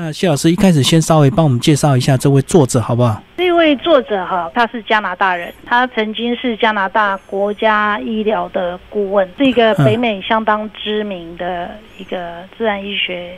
那谢老师一开始先稍微帮我们介绍一下这位作者好不好？这位作者哈，他是加拿大人，他曾经是加拿大国家医疗的顾问，是一个北美相当知名的一个自然医学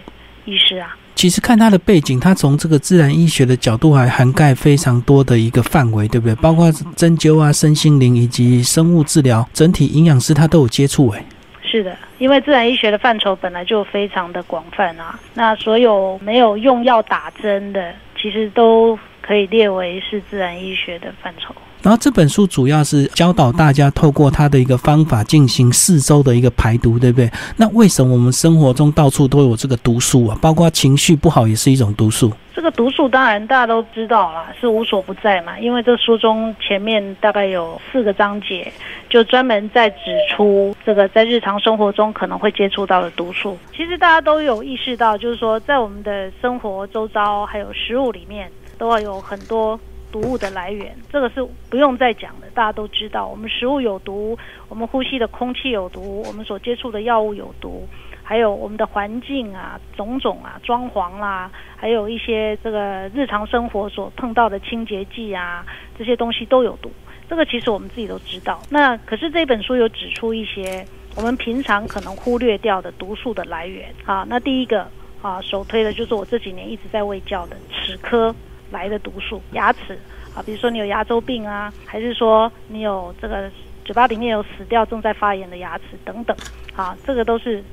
医师啊。其实看他的背景，他从这个自然医学的角度还涵盖非常多的一个范围，对不对？包括针灸啊、身心灵以及生物治疗、整体营养师，他都有接触哎。是的，因为自然医学的范畴本来就非常的广泛啊，那所有没有用药打针的，其实都可以列为是自然医学的范畴。然后这本书主要是教导大家透过它的一个方法进行四周的一个排毒，对不对？那为什么我们生活中到处都有这个毒素啊？包括情绪不好也是一种毒素。这个毒素当然大家都知道了，是无所不在嘛。因为这书中前面大概有四个章节，就专门在指出这个在日常生活中可能会接触到的毒素。其实大家都有意识到，就是说在我们的生活周遭还有食物里面，都要有很多。毒物的来源，这个是不用再讲的，大家都知道。我们食物有毒，我们呼吸的空气有毒，我们所接触的药物有毒，还有我们的环境啊、种种啊、装潢啦，还有一些这个日常生活所碰到的清洁剂啊，这些东西都有毒。这个其实我们自己都知道。那可是这本书有指出一些我们平常可能忽略掉的毒素的来源啊。那第一个啊，首推的就是我这几年一直在喂教的齿科。来的毒素，牙齿啊，比如说你有牙周病啊，还是说你有这个嘴巴里面有死掉正在发炎的牙齿等等，啊，这个都是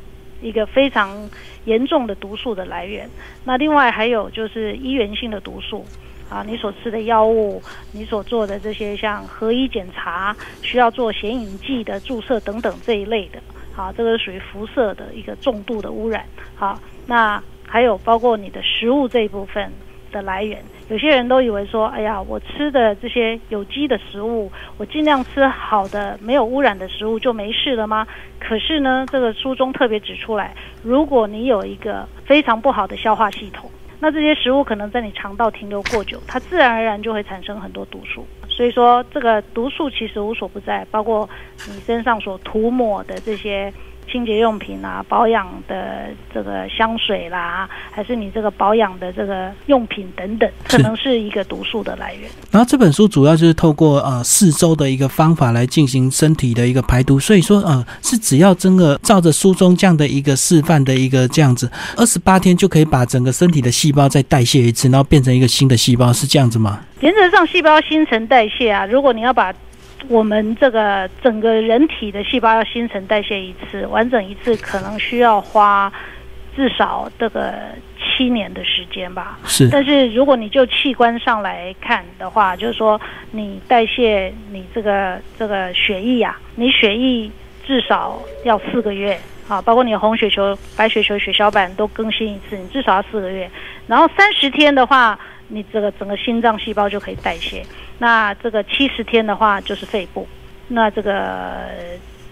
一个非常严重的毒素的来源。那另外还有就是医源性的毒素啊，你所吃的药物，你所做的这些像核医检查需要做显影剂的注射等等这一类的，啊，这个属于辐射的一个重度的污染。好，那还有包括你的食物这一部分的来源。有些人都以为说，哎呀，我吃的这些有机的食物，我尽量吃好的、没有污染的食物就没事了吗？可是呢，这个书中特别指出来，如果你有一个非常不好的消化系统，那这些食物可能在你肠道停留过久，它自然而然就会产生很多毒素。所以说，这个毒素其实无所不在，包括你身上所涂抹的这些。清洁用品啊，保养的这个香水啦，还是你这个保养的这个用品等等，可能是一个毒素的来源。然后这本书主要就是透过呃四周的一个方法来进行身体的一个排毒，所以说呃是只要真的照着书中这样的一个示范的一个这样子，二十八天就可以把整个身体的细胞再代谢一次，然后变成一个新的细胞，是这样子吗？原则上，细胞新陈代谢啊，如果你要把我们这个整个人体的细胞要新陈代谢一次，完整一次，可能需要花至少这个七年的时间吧。是。但是如果你就器官上来看的话，就是说你代谢你这个这个血液呀，你血液至少要四个月啊，包括你红血球、白血球、血小板都更新一次，你至少要四个月。然后三十天的话，你这个整个心脏细胞就可以代谢。那这个七十天的话就是肺部，那这个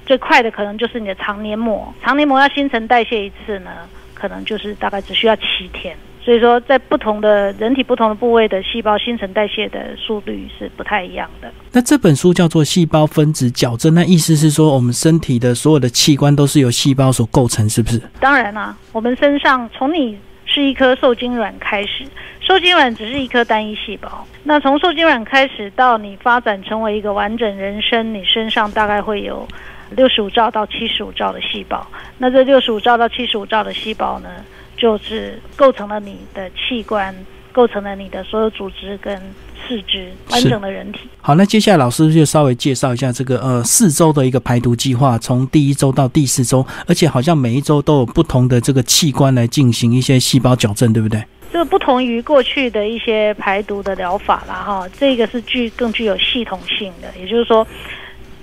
最快的可能就是你的肠黏膜，肠黏膜要新陈代谢一次呢，可能就是大概只需要七天。所以说，在不同的人体不同的部位的细胞新陈代谢的速率是不太一样的。那这本书叫做《细胞分子矫正》，那意思是说，我们身体的所有的器官都是由细胞所构成，是不是？当然啦，我们身上从你是一颗受精卵开始。受精卵只是一颗单一细胞，那从受精卵开始到你发展成为一个完整人生，你身上大概会有六十五兆到七十五兆的细胞。那这六十五兆到七十五兆的细胞呢，就是构成了你的器官，构成了你的所有组织跟四肢完整的人体。好，那接下来老师就稍微介绍一下这个呃四周的一个排毒计划，从第一周到第四周，而且好像每一周都有不同的这个器官来进行一些细胞矫正，对不对？这个不同于过去的一些排毒的疗法了哈，这个是具更具有系统性的，也就是说，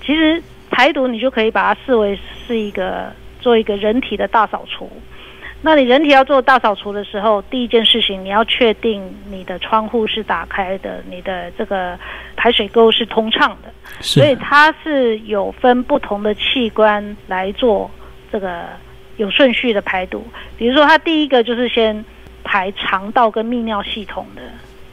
其实排毒你就可以把它视为是一个做一个人体的大扫除。那你人体要做大扫除的时候，第一件事情你要确定你的窗户是打开的，你的这个排水沟是通畅的。所以它是有分不同的器官来做这个有顺序的排毒。比如说，它第一个就是先。排肠道跟泌尿系统的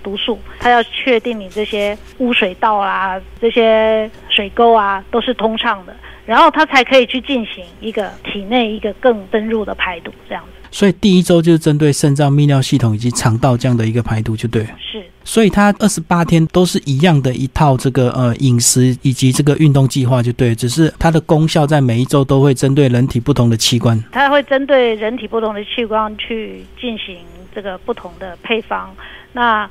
毒素，它要确定你这些污水道啊、这些水沟啊都是通畅的，然后它才可以去进行一个体内一个更深入的排毒，这样子。所以第一周就是针对肾脏、泌尿系统以及肠道这样的一个排毒，就对了。是，所以它二十八天都是一样的一套这个呃饮食以及这个运动计划，就对。只是它的功效在每一周都会针对人体不同的器官。它会针对人体不同的器官去进行这个不同的配方。那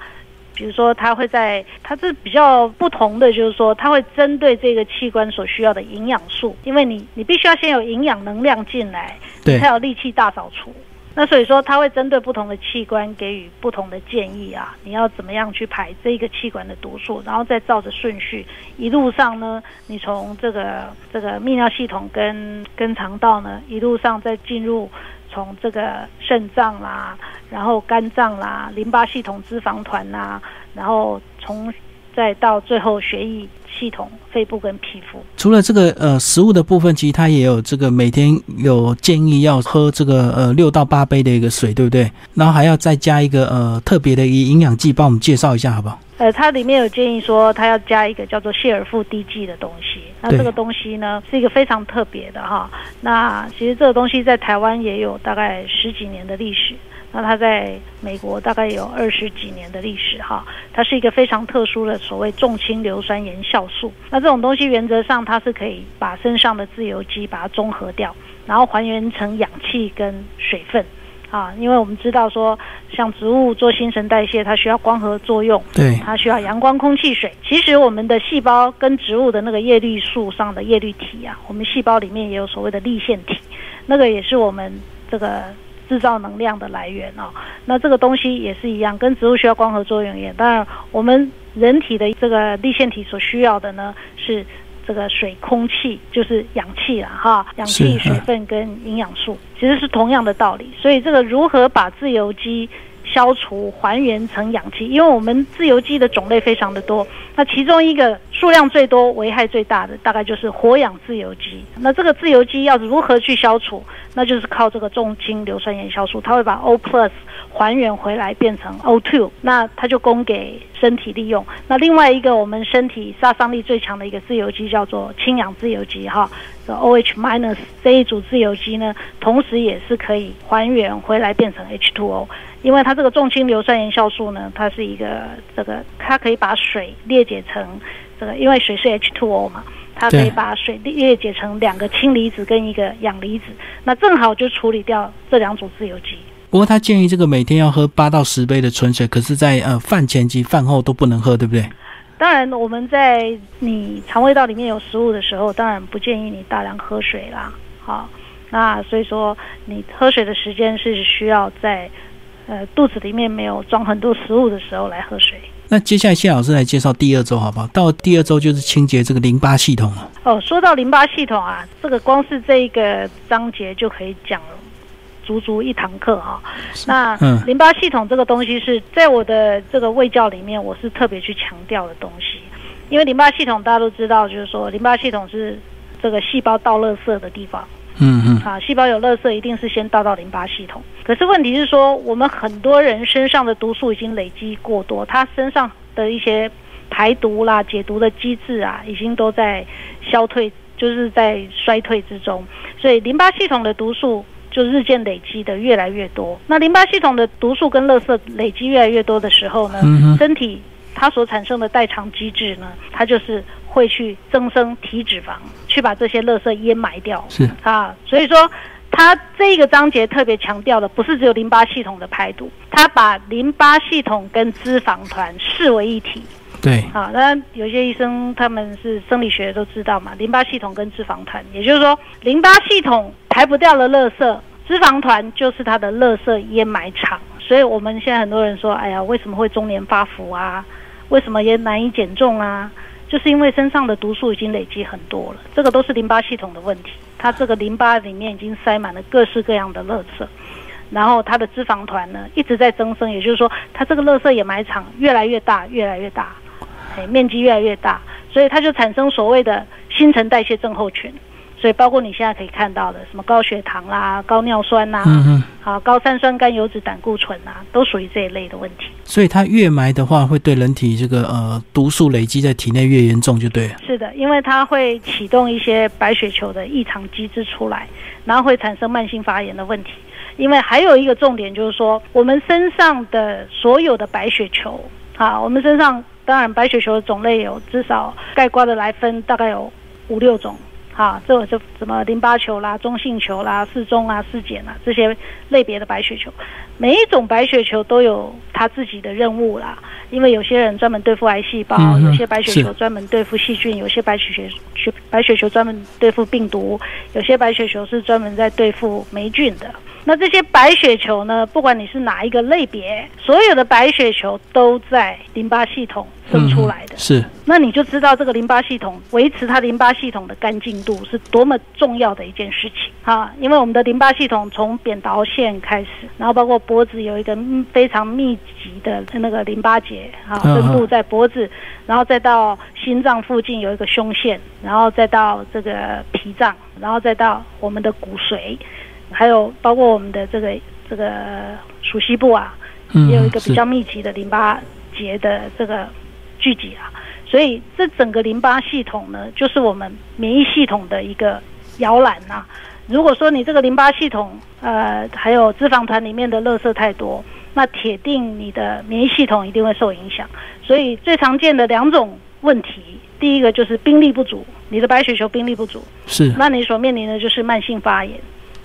比如说，它会在它是比较不同的，就是说，它会针对这个器官所需要的营养素，因为你你必须要先有营养能量进来，对才有力气大扫除。那所以说，它会针对不同的器官给予不同的建议啊，你要怎么样去排这个器官的毒素，然后再照着顺序，一路上呢，你从这个这个泌尿系统跟跟肠道呢，一路上再进入从这个肾脏啦，然后肝脏啦、淋巴系统、脂肪团啦，然后从再到最后血液系统、肺部跟皮肤。除了这个呃食物的部分，其实它也有这个每天有建议要喝这个呃六到八杯的一个水，对不对？然后还要再加一个呃特别的一营养剂，帮我们介绍一下好不好？呃，它里面有建议说，它要加一个叫做谢尔夫滴剂的东西。那这个东西呢，是一个非常特别的哈。那其实这个东西在台湾也有大概十几年的历史。那它在美国大概有二十几年的历史哈，它是一个非常特殊的所谓重氢硫酸盐酵素。那这种东西原则上它是可以把身上的自由基把它中和掉，然后还原成氧气跟水分啊。因为我们知道说，像植物做新陈代谢，它需要光合作用，对，它需要阳光、空气、水。其实我们的细胞跟植物的那个叶绿素上的叶绿体啊，我们细胞里面也有所谓的立腺体，那个也是我们这个。制造能量的来源哦，那这个东西也是一样，跟植物需要光合作用一样。当然，我们人体的这个立腺体所需要的呢是这个水、空气，就是氧气了哈，氧气、水分跟营养素，其实是同样的道理。所以，这个如何把自由基消除、还原成氧气？因为我们自由基的种类非常的多，那其中一个数量最多、危害最大的，大概就是活氧自由基。那这个自由基要如何去消除？那就是靠这个重氢硫酸盐消除，它会把 O plus 还原回来变成 O two，那它就供给身体利用。那另外一个我们身体杀伤力最强的一个自由基叫做氢氧自由基哈，这 O H minus 这一组自由基呢，同时也是可以还原回来变成 H two O，因为它这个重氢硫酸盐酵素呢，它是一个这个它可以把水裂解成这个，因为水是 H two O 嘛。它可以把水裂解成两个氢离子跟一个氧离子，那正好就处理掉这两组自由基。不过他建议这个每天要喝八到十杯的纯水，可是，在呃饭前及饭后都不能喝，对不对？当然，我们在你肠胃道里面有食物的时候，当然不建议你大量喝水啦。好，那所以说你喝水的时间是需要在呃肚子里面没有装很多食物的时候来喝水。那接下来谢老师来介绍第二周好不好？到第二周就是清洁这个淋巴系统了。哦，说到淋巴系统啊，这个光是这一个章节就可以讲足足一堂课哈。那淋巴系统这个东西是在我的这个胃教里面，我是特别去强调的东西，因为淋巴系统大家都知道，就是说淋巴系统是这个细胞倒垃圾的地方。嗯嗯，啊，细胞有垃圾，一定是先倒到淋巴系统。可是问题是说，我们很多人身上的毒素已经累积过多，他身上的一些排毒啦、解毒的机制啊，已经都在消退，就是在衰退之中。所以淋巴系统的毒素就日渐累积的越来越多。那淋巴系统的毒素跟垃圾累积越来越多的时候呢，身体它所产生的代偿机制呢，它就是。会去增生体脂肪，去把这些垃圾淹埋掉。是啊，所以说它这个章节特别强调的，不是只有淋巴系统的排毒，它把淋巴系统跟脂肪团视为一体。对啊，那有些医生他们是生理学都知道嘛，淋巴系统跟脂肪团，也就是说淋巴系统排不掉的垃圾，脂肪团就是它的垃圾掩埋场。所以我们现在很多人说，哎呀，为什么会中年发福啊？为什么也难以减重啊？就是因为身上的毒素已经累积很多了，这个都是淋巴系统的问题。它这个淋巴里面已经塞满了各式各样的垃圾，然后它的脂肪团呢一直在增生，也就是说，它这个垃圾掩埋场越来越大，越来越大，哎，面积越来越大，所以它就产生所谓的新陈代谢症候群。所以，包括你现在可以看到的，什么高血糖啦、高尿酸呐，好高三酸甘油脂胆固醇啊，都属于这一类的问题。所以，它越埋的话，会对人体这个呃毒素累积在体内越严重，就对了。是的，因为它会启动一些白血球的异常机制出来，然后会产生慢性发炎的问题。因为还有一个重点就是说，我们身上的所有的白血球啊，我们身上当然白血球的种类有至少概括的来分，大概有五六种。啊，这就什么淋巴球啦、中性球啦、四中啊、四碱啊这些类别的白血球，每一种白血球都有它自己的任务啦。因为有些人专门对付癌细胞，有些白血球专门对付细菌，有些白血血白血球专门对付病毒，有些白血球是专门在对付霉菌的。那这些白血球呢？不管你是哪一个类别，所有的白血球都在淋巴系统生出来的。是，那你就知道这个淋巴系统维持它淋巴系统的干净度是多么重要的一件事情啊！因为我们的淋巴系统从扁桃腺开始，然后包括脖子有一个非常密集的那个淋巴结啊，分布在脖子，然后再到心脏附近有一个胸腺，然后再到这个脾脏，然后再到我们的骨髓。还有包括我们的这个这个属西部啊，也有一个比较密集的淋巴结的这个聚集啊，所以这整个淋巴系统呢，就是我们免疫系统的一个摇篮呐。如果说你这个淋巴系统呃还有脂肪团里面的垃圾太多，那铁定你的免疫系统一定会受影响。所以最常见的两种问题，第一个就是兵力不足，你的白血球兵力不足，是，那你所面临的就是慢性发炎。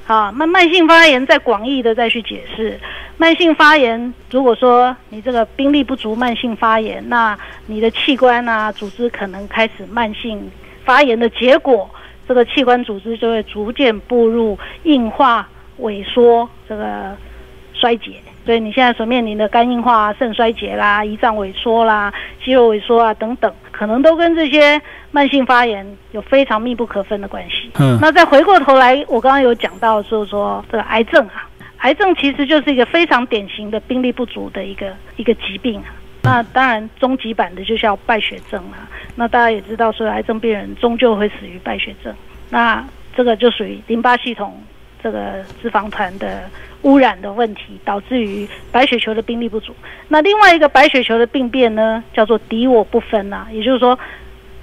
好，慢慢性发炎再广义的再去解释，慢性发炎，如果说你这个兵力不足，慢性发炎，那你的器官啊组织可能开始慢性发炎的结果，这个器官组织就会逐渐步入硬化、萎缩、这个衰竭。所以你现在所面临的肝硬化、肾衰竭啦、胰脏萎缩啦、肌肉萎缩啊等等。可能都跟这些慢性发炎有非常密不可分的关系。嗯，那再回过头来，我刚刚有讲到，就是说这个癌症啊，癌症其实就是一个非常典型的兵力不足的一个一个疾病啊。那当然，终极版的就叫败血症啊。那大家也知道，所有癌症病人终究会死于败血症。那这个就属于淋巴系统这个脂肪团的。污染的问题导致于白血球的兵力不足。那另外一个白血球的病变呢，叫做敌我不分呐。也就是说，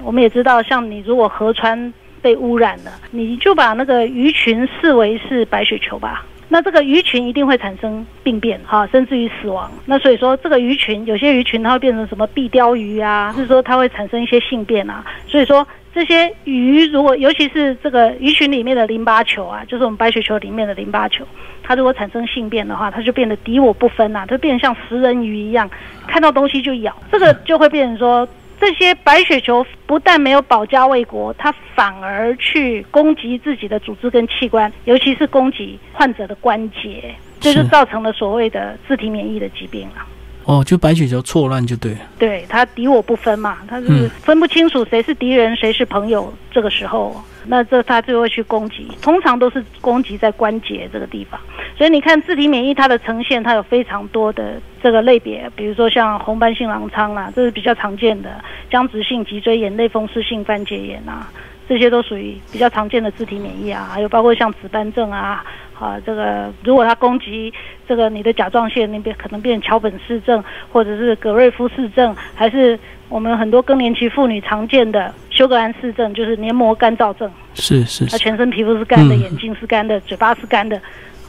我们也知道，像你如果河川被污染了，你就把那个鱼群视为是白血球吧。那这个鱼群一定会产生病变哈，甚至于死亡。那所以说，这个鱼群有些鱼群它会变成什么壁雕鱼啊，是说它会产生一些性变啊。所以说。这些鱼如果，尤其是这个鱼群里面的淋巴球啊，就是我们白血球里面的淋巴球，它如果产生性变的话，它就变得敌我不分呐，它变得像食人鱼一样，看到东西就咬。这个就会变成说，这些白血球不但没有保家卫国，它反而去攻击自己的组织跟器官，尤其是攻击患者的关节，这就造成了所谓的自体免疫的疾病了。哦，就白血球错乱就对，对他敌我不分嘛，他是分不清楚谁是敌人谁是朋友。这个时候，那这他就会去攻击，通常都是攻击在关节这个地方。所以你看自体免疫它的呈现，它有非常多的这个类别，比如说像红斑性狼疮啦，这是比较常见的僵直性脊椎炎、类风湿性关节炎啊，这些都属于比较常见的自体免疫啊。还有包括像紫斑症啊。啊，这个如果它攻击这个你的甲状腺那边，可能变成桥本氏症，或者是格瑞夫氏症，还是我们很多更年期妇女常见的休格兰氏症，就是黏膜干燥症。是是，它全身皮肤是干的，眼睛是干的，嘴巴是干的。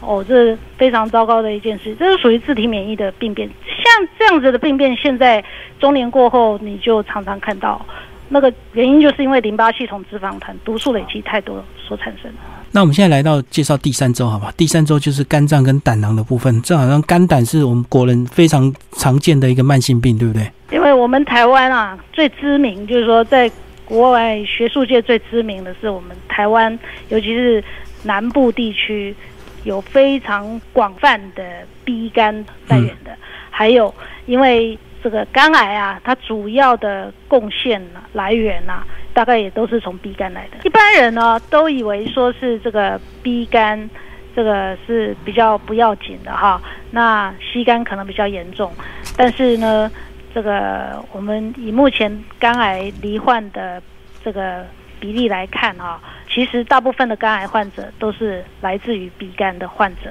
哦，这非常糟糕的一件事，这是属于自体免疫的病变。像这样子的病变，现在中年过后你就常常看到，那个原因就是因为淋巴系统脂肪团毒素累积太多所产生的。那我们现在来到介绍第三周，好吧？第三周就是肝脏跟胆囊的部分。这好像肝胆是我们国人非常常见的一个慢性病，对不对？因为我们台湾啊，最知名就是说，在国外学术界最知名的是我们台湾，尤其是南部地区，有非常广泛的 B 肝来源的。还有，因为这个肝癌啊，它主要的贡献来源啊。大概也都是从 B 肝来的。一般人呢都以为说是这个 B 肝，这个是比较不要紧的哈。那 C 肝可能比较严重，但是呢，这个我们以目前肝癌罹患的这个比例来看哈，其实大部分的肝癌患者都是来自于 B 肝的患者。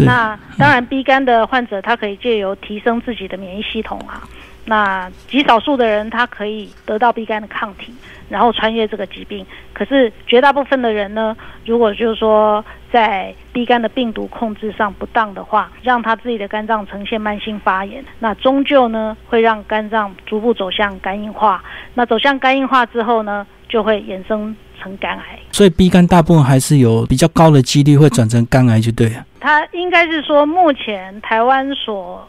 那当然 B 肝的患者他可以借由提升自己的免疫系统啊。那极少数的人他可以得到 B 肝的抗体，然后穿越这个疾病。可是绝大部分的人呢，如果就是说在 B 肝的病毒控制上不当的话，让他自己的肝脏呈现慢性发炎，那终究呢会让肝脏逐步走向肝硬化。那走向肝硬化之后呢，就会衍生成肝癌。所以 B 肝大部分还是有比较高的几率会转成肝癌，就对了。他应该是说，目前台湾所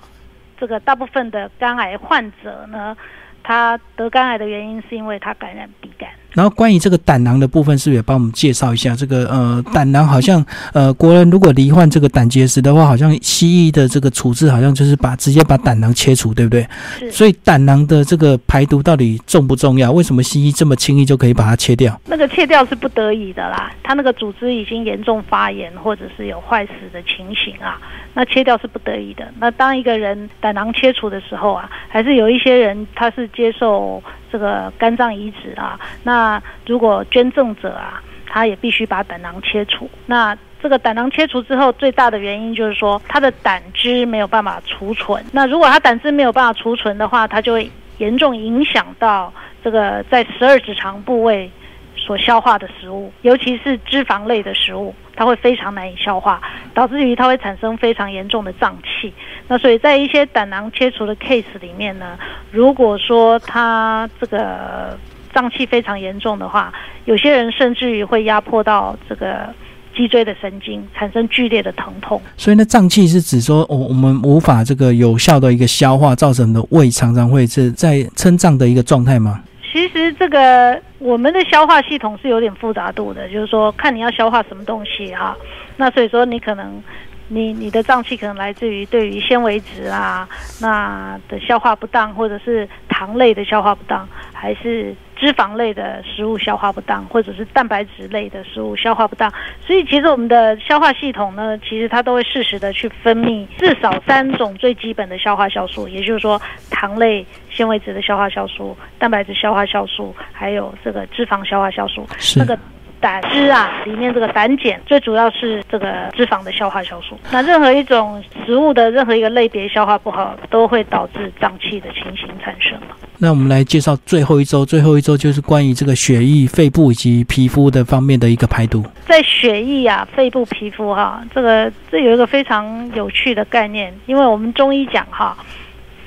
这个大部分的肝癌患者呢，他得肝癌的原因是因为他感染鼻肝。然后关于这个胆囊的部分，是不是也帮我们介绍一下？这个呃，胆囊好像呃，国人如果罹患这个胆结石的话，好像西医的这个处置好像就是把直接把胆囊切除，对不对？是。所以胆囊的这个排毒到底重不重要？为什么西医这么轻易就可以把它切掉？那个切掉是不得已的啦，它那个组织已经严重发炎或者是有坏死的情形啊，那切掉是不得已的。那当一个人胆囊切除的时候啊，还是有一些人他是接受。这个肝脏移植啊，那如果捐赠者啊，他也必须把胆囊切除。那这个胆囊切除之后，最大的原因就是说，他的胆汁没有办法储存。那如果他胆汁没有办法储存的话，他就会严重影响到这个在十二指肠部位。所消化的食物，尤其是脂肪类的食物，它会非常难以消化，导致于它会产生非常严重的胀气。那所以在一些胆囊切除的 case 里面呢，如果说它这个胀气非常严重的话，有些人甚至于会压迫到这个脊椎的神经，产生剧烈的疼痛。所以呢，胀气是指说，我我们无法这个有效的一个消化，造成的胃常常会是在撑胀的一个状态吗？其实这个我们的消化系统是有点复杂度的，就是说看你要消化什么东西啊。那所以说你可能你你的胀气可能来自于对于纤维质啊那的消化不当，或者是糖类的消化不当，还是。脂肪类的食物消化不当，或者是蛋白质类的食物消化不当，所以其实我们的消化系统呢，其实它都会适时的去分泌至少三种最基本的消化酵素，也就是说糖类、纤维质的消化酵素、蛋白质消化酵素，还有这个脂肪消化酵素。那个胆汁啊，里面这个胆碱最主要是这个脂肪的消化酵素。那任何一种食物的任何一个类别消化不好，都会导致胀气的情形产生。那我们来介绍最后一周，最后一周就是关于这个血液、肺部以及皮肤的方面的一个排毒。在血液啊、肺部、皮肤哈，这个这有一个非常有趣的概念，因为我们中医讲哈，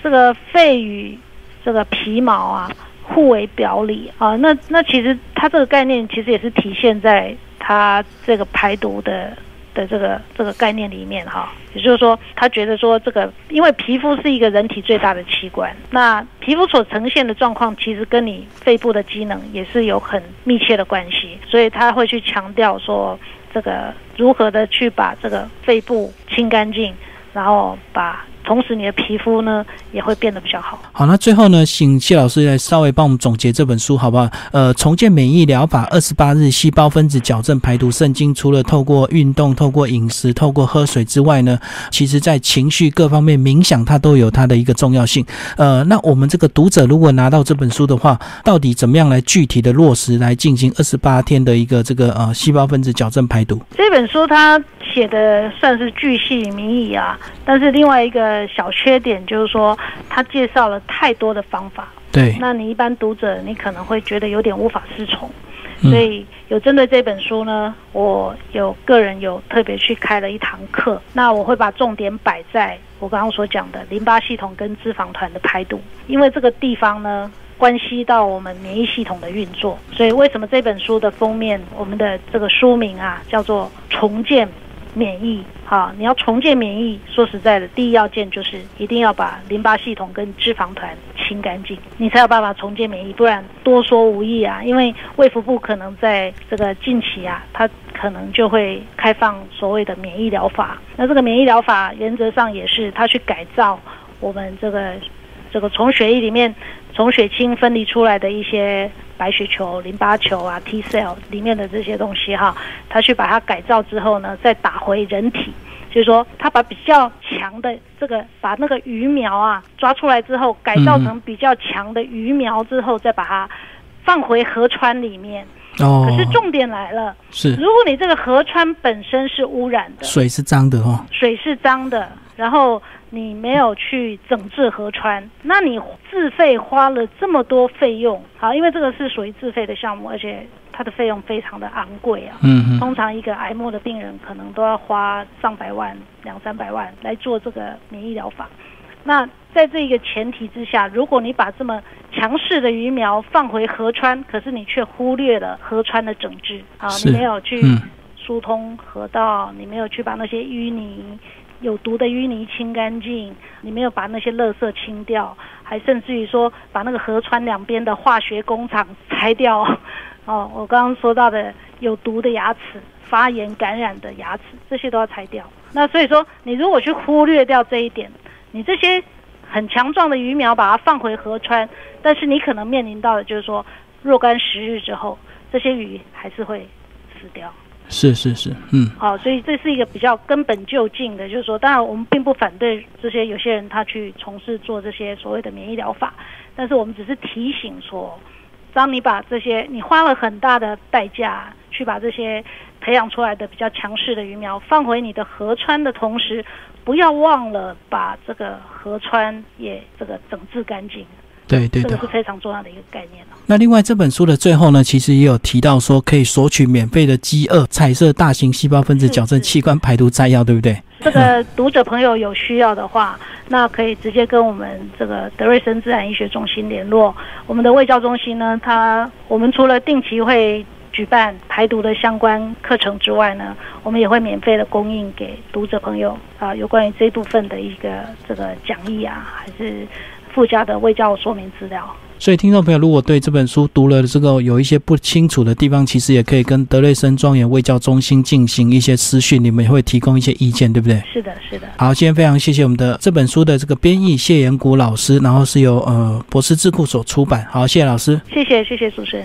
这个肺与这个皮毛啊互为表里啊，那那其实它这个概念其实也是体现在它这个排毒的。的这个这个概念里面哈，也就是说，他觉得说这个，因为皮肤是一个人体最大的器官，那皮肤所呈现的状况，其实跟你肺部的机能也是有很密切的关系，所以他会去强调说，这个如何的去把这个肺部清干净，然后把。同时，你的皮肤呢也会变得比较好。好，那最后呢，请谢老师来稍微帮我们总结这本书，好不好？呃，重建免疫疗法二十八日细胞分子矫正排毒圣经，除了透过运动、透过饮食、透过喝水之外呢，其实在情绪各方面冥想，它都有它的一个重要性。呃，那我们这个读者如果拿到这本书的话，到底怎么样来具体的落实来进行二十八天的一个这个呃细胞分子矫正排毒？这本书它写的算是巨细靡遗啊，但是另外一个。小缺点就是说，他介绍了太多的方法，对，那你一般读者你可能会觉得有点无法适从，所以有针对这本书呢，我有个人有特别去开了一堂课，那我会把重点摆在我刚刚所讲的淋巴系统跟脂肪团的排毒，因为这个地方呢关系到我们免疫系统的运作，所以为什么这本书的封面我们的这个书名啊叫做重建。免疫，哈，你要重建免疫。说实在的，第一要件就是一定要把淋巴系统跟脂肪团清干净，你才有办法重建免疫。不然多说无益啊。因为卫福部可能在这个近期啊，它可能就会开放所谓的免疫疗法。那这个免疫疗法原则上也是它去改造我们这个这个从血液里面从血清分离出来的一些。白血球、淋巴球啊，T cell 里面的这些东西哈，他去把它改造之后呢，再打回人体，就是说他把比较强的这个，把那个鱼苗啊抓出来之后，改造成比较强的鱼苗之后，再把它放回河川里面。哦。可是重点来了，是如果你这个河川本身是污染的，水是脏的哦，水是脏的，然后。你没有去整治河川，那你自费花了这么多费用，好，因为这个是属于自费的项目，而且它的费用非常的昂贵啊。嗯通常一个癌末的病人可能都要花上百万、两三百万来做这个免疫疗法。那在这个前提之下，如果你把这么强势的鱼苗放回河川，可是你却忽略了河川的整治啊，你没有去嗯疏通河道，你没有去把那些淤泥、有毒的淤泥清干净，你没有把那些垃圾清掉，还甚至于说把那个河川两边的化学工厂拆掉。哦，我刚刚说到的有毒的牙齿、发炎感染的牙齿，这些都要拆掉。那所以说，你如果去忽略掉这一点，你这些很强壮的鱼苗把它放回河川，但是你可能面临到的就是说，若干时日之后，这些鱼还是会死掉。是是是，嗯。好，所以这是一个比较根本就近的，就是说，当然我们并不反对这些有些人他去从事做这些所谓的免疫疗法，但是我们只是提醒说，当你把这些你花了很大的代价去把这些培养出来的比较强势的鱼苗放回你的河川的同时，不要忘了把这个河川也这个整治干净，对对的这个。是非常重要的一个概念了。那另外这本书的最后呢，其实也有提到说可以索取免费的饥饿彩色大型细胞分子矫正器官排毒摘要，对不对？这个读者朋友有需要的话，那可以直接跟我们这个德瑞森自然医学中心联络。我们的卫教中心呢，它我们除了定期会举办排毒的相关课程之外呢，我们也会免费的供应给读者朋友啊，有关于这部分的一个这个讲义啊，还是附加的卫教说明资料。所以听众朋友如果对这本书读了这个有一些不清楚的地方，其实也可以跟德瑞森庄园卫教中心进行一些私讯，你们也会提供一些意见，对不对？是的，是的。好，今天非常谢谢我们的这本书的这个编译谢延谷老师，然后是由呃博士智库所出版。好，谢谢老师。谢谢，谢谢主持人。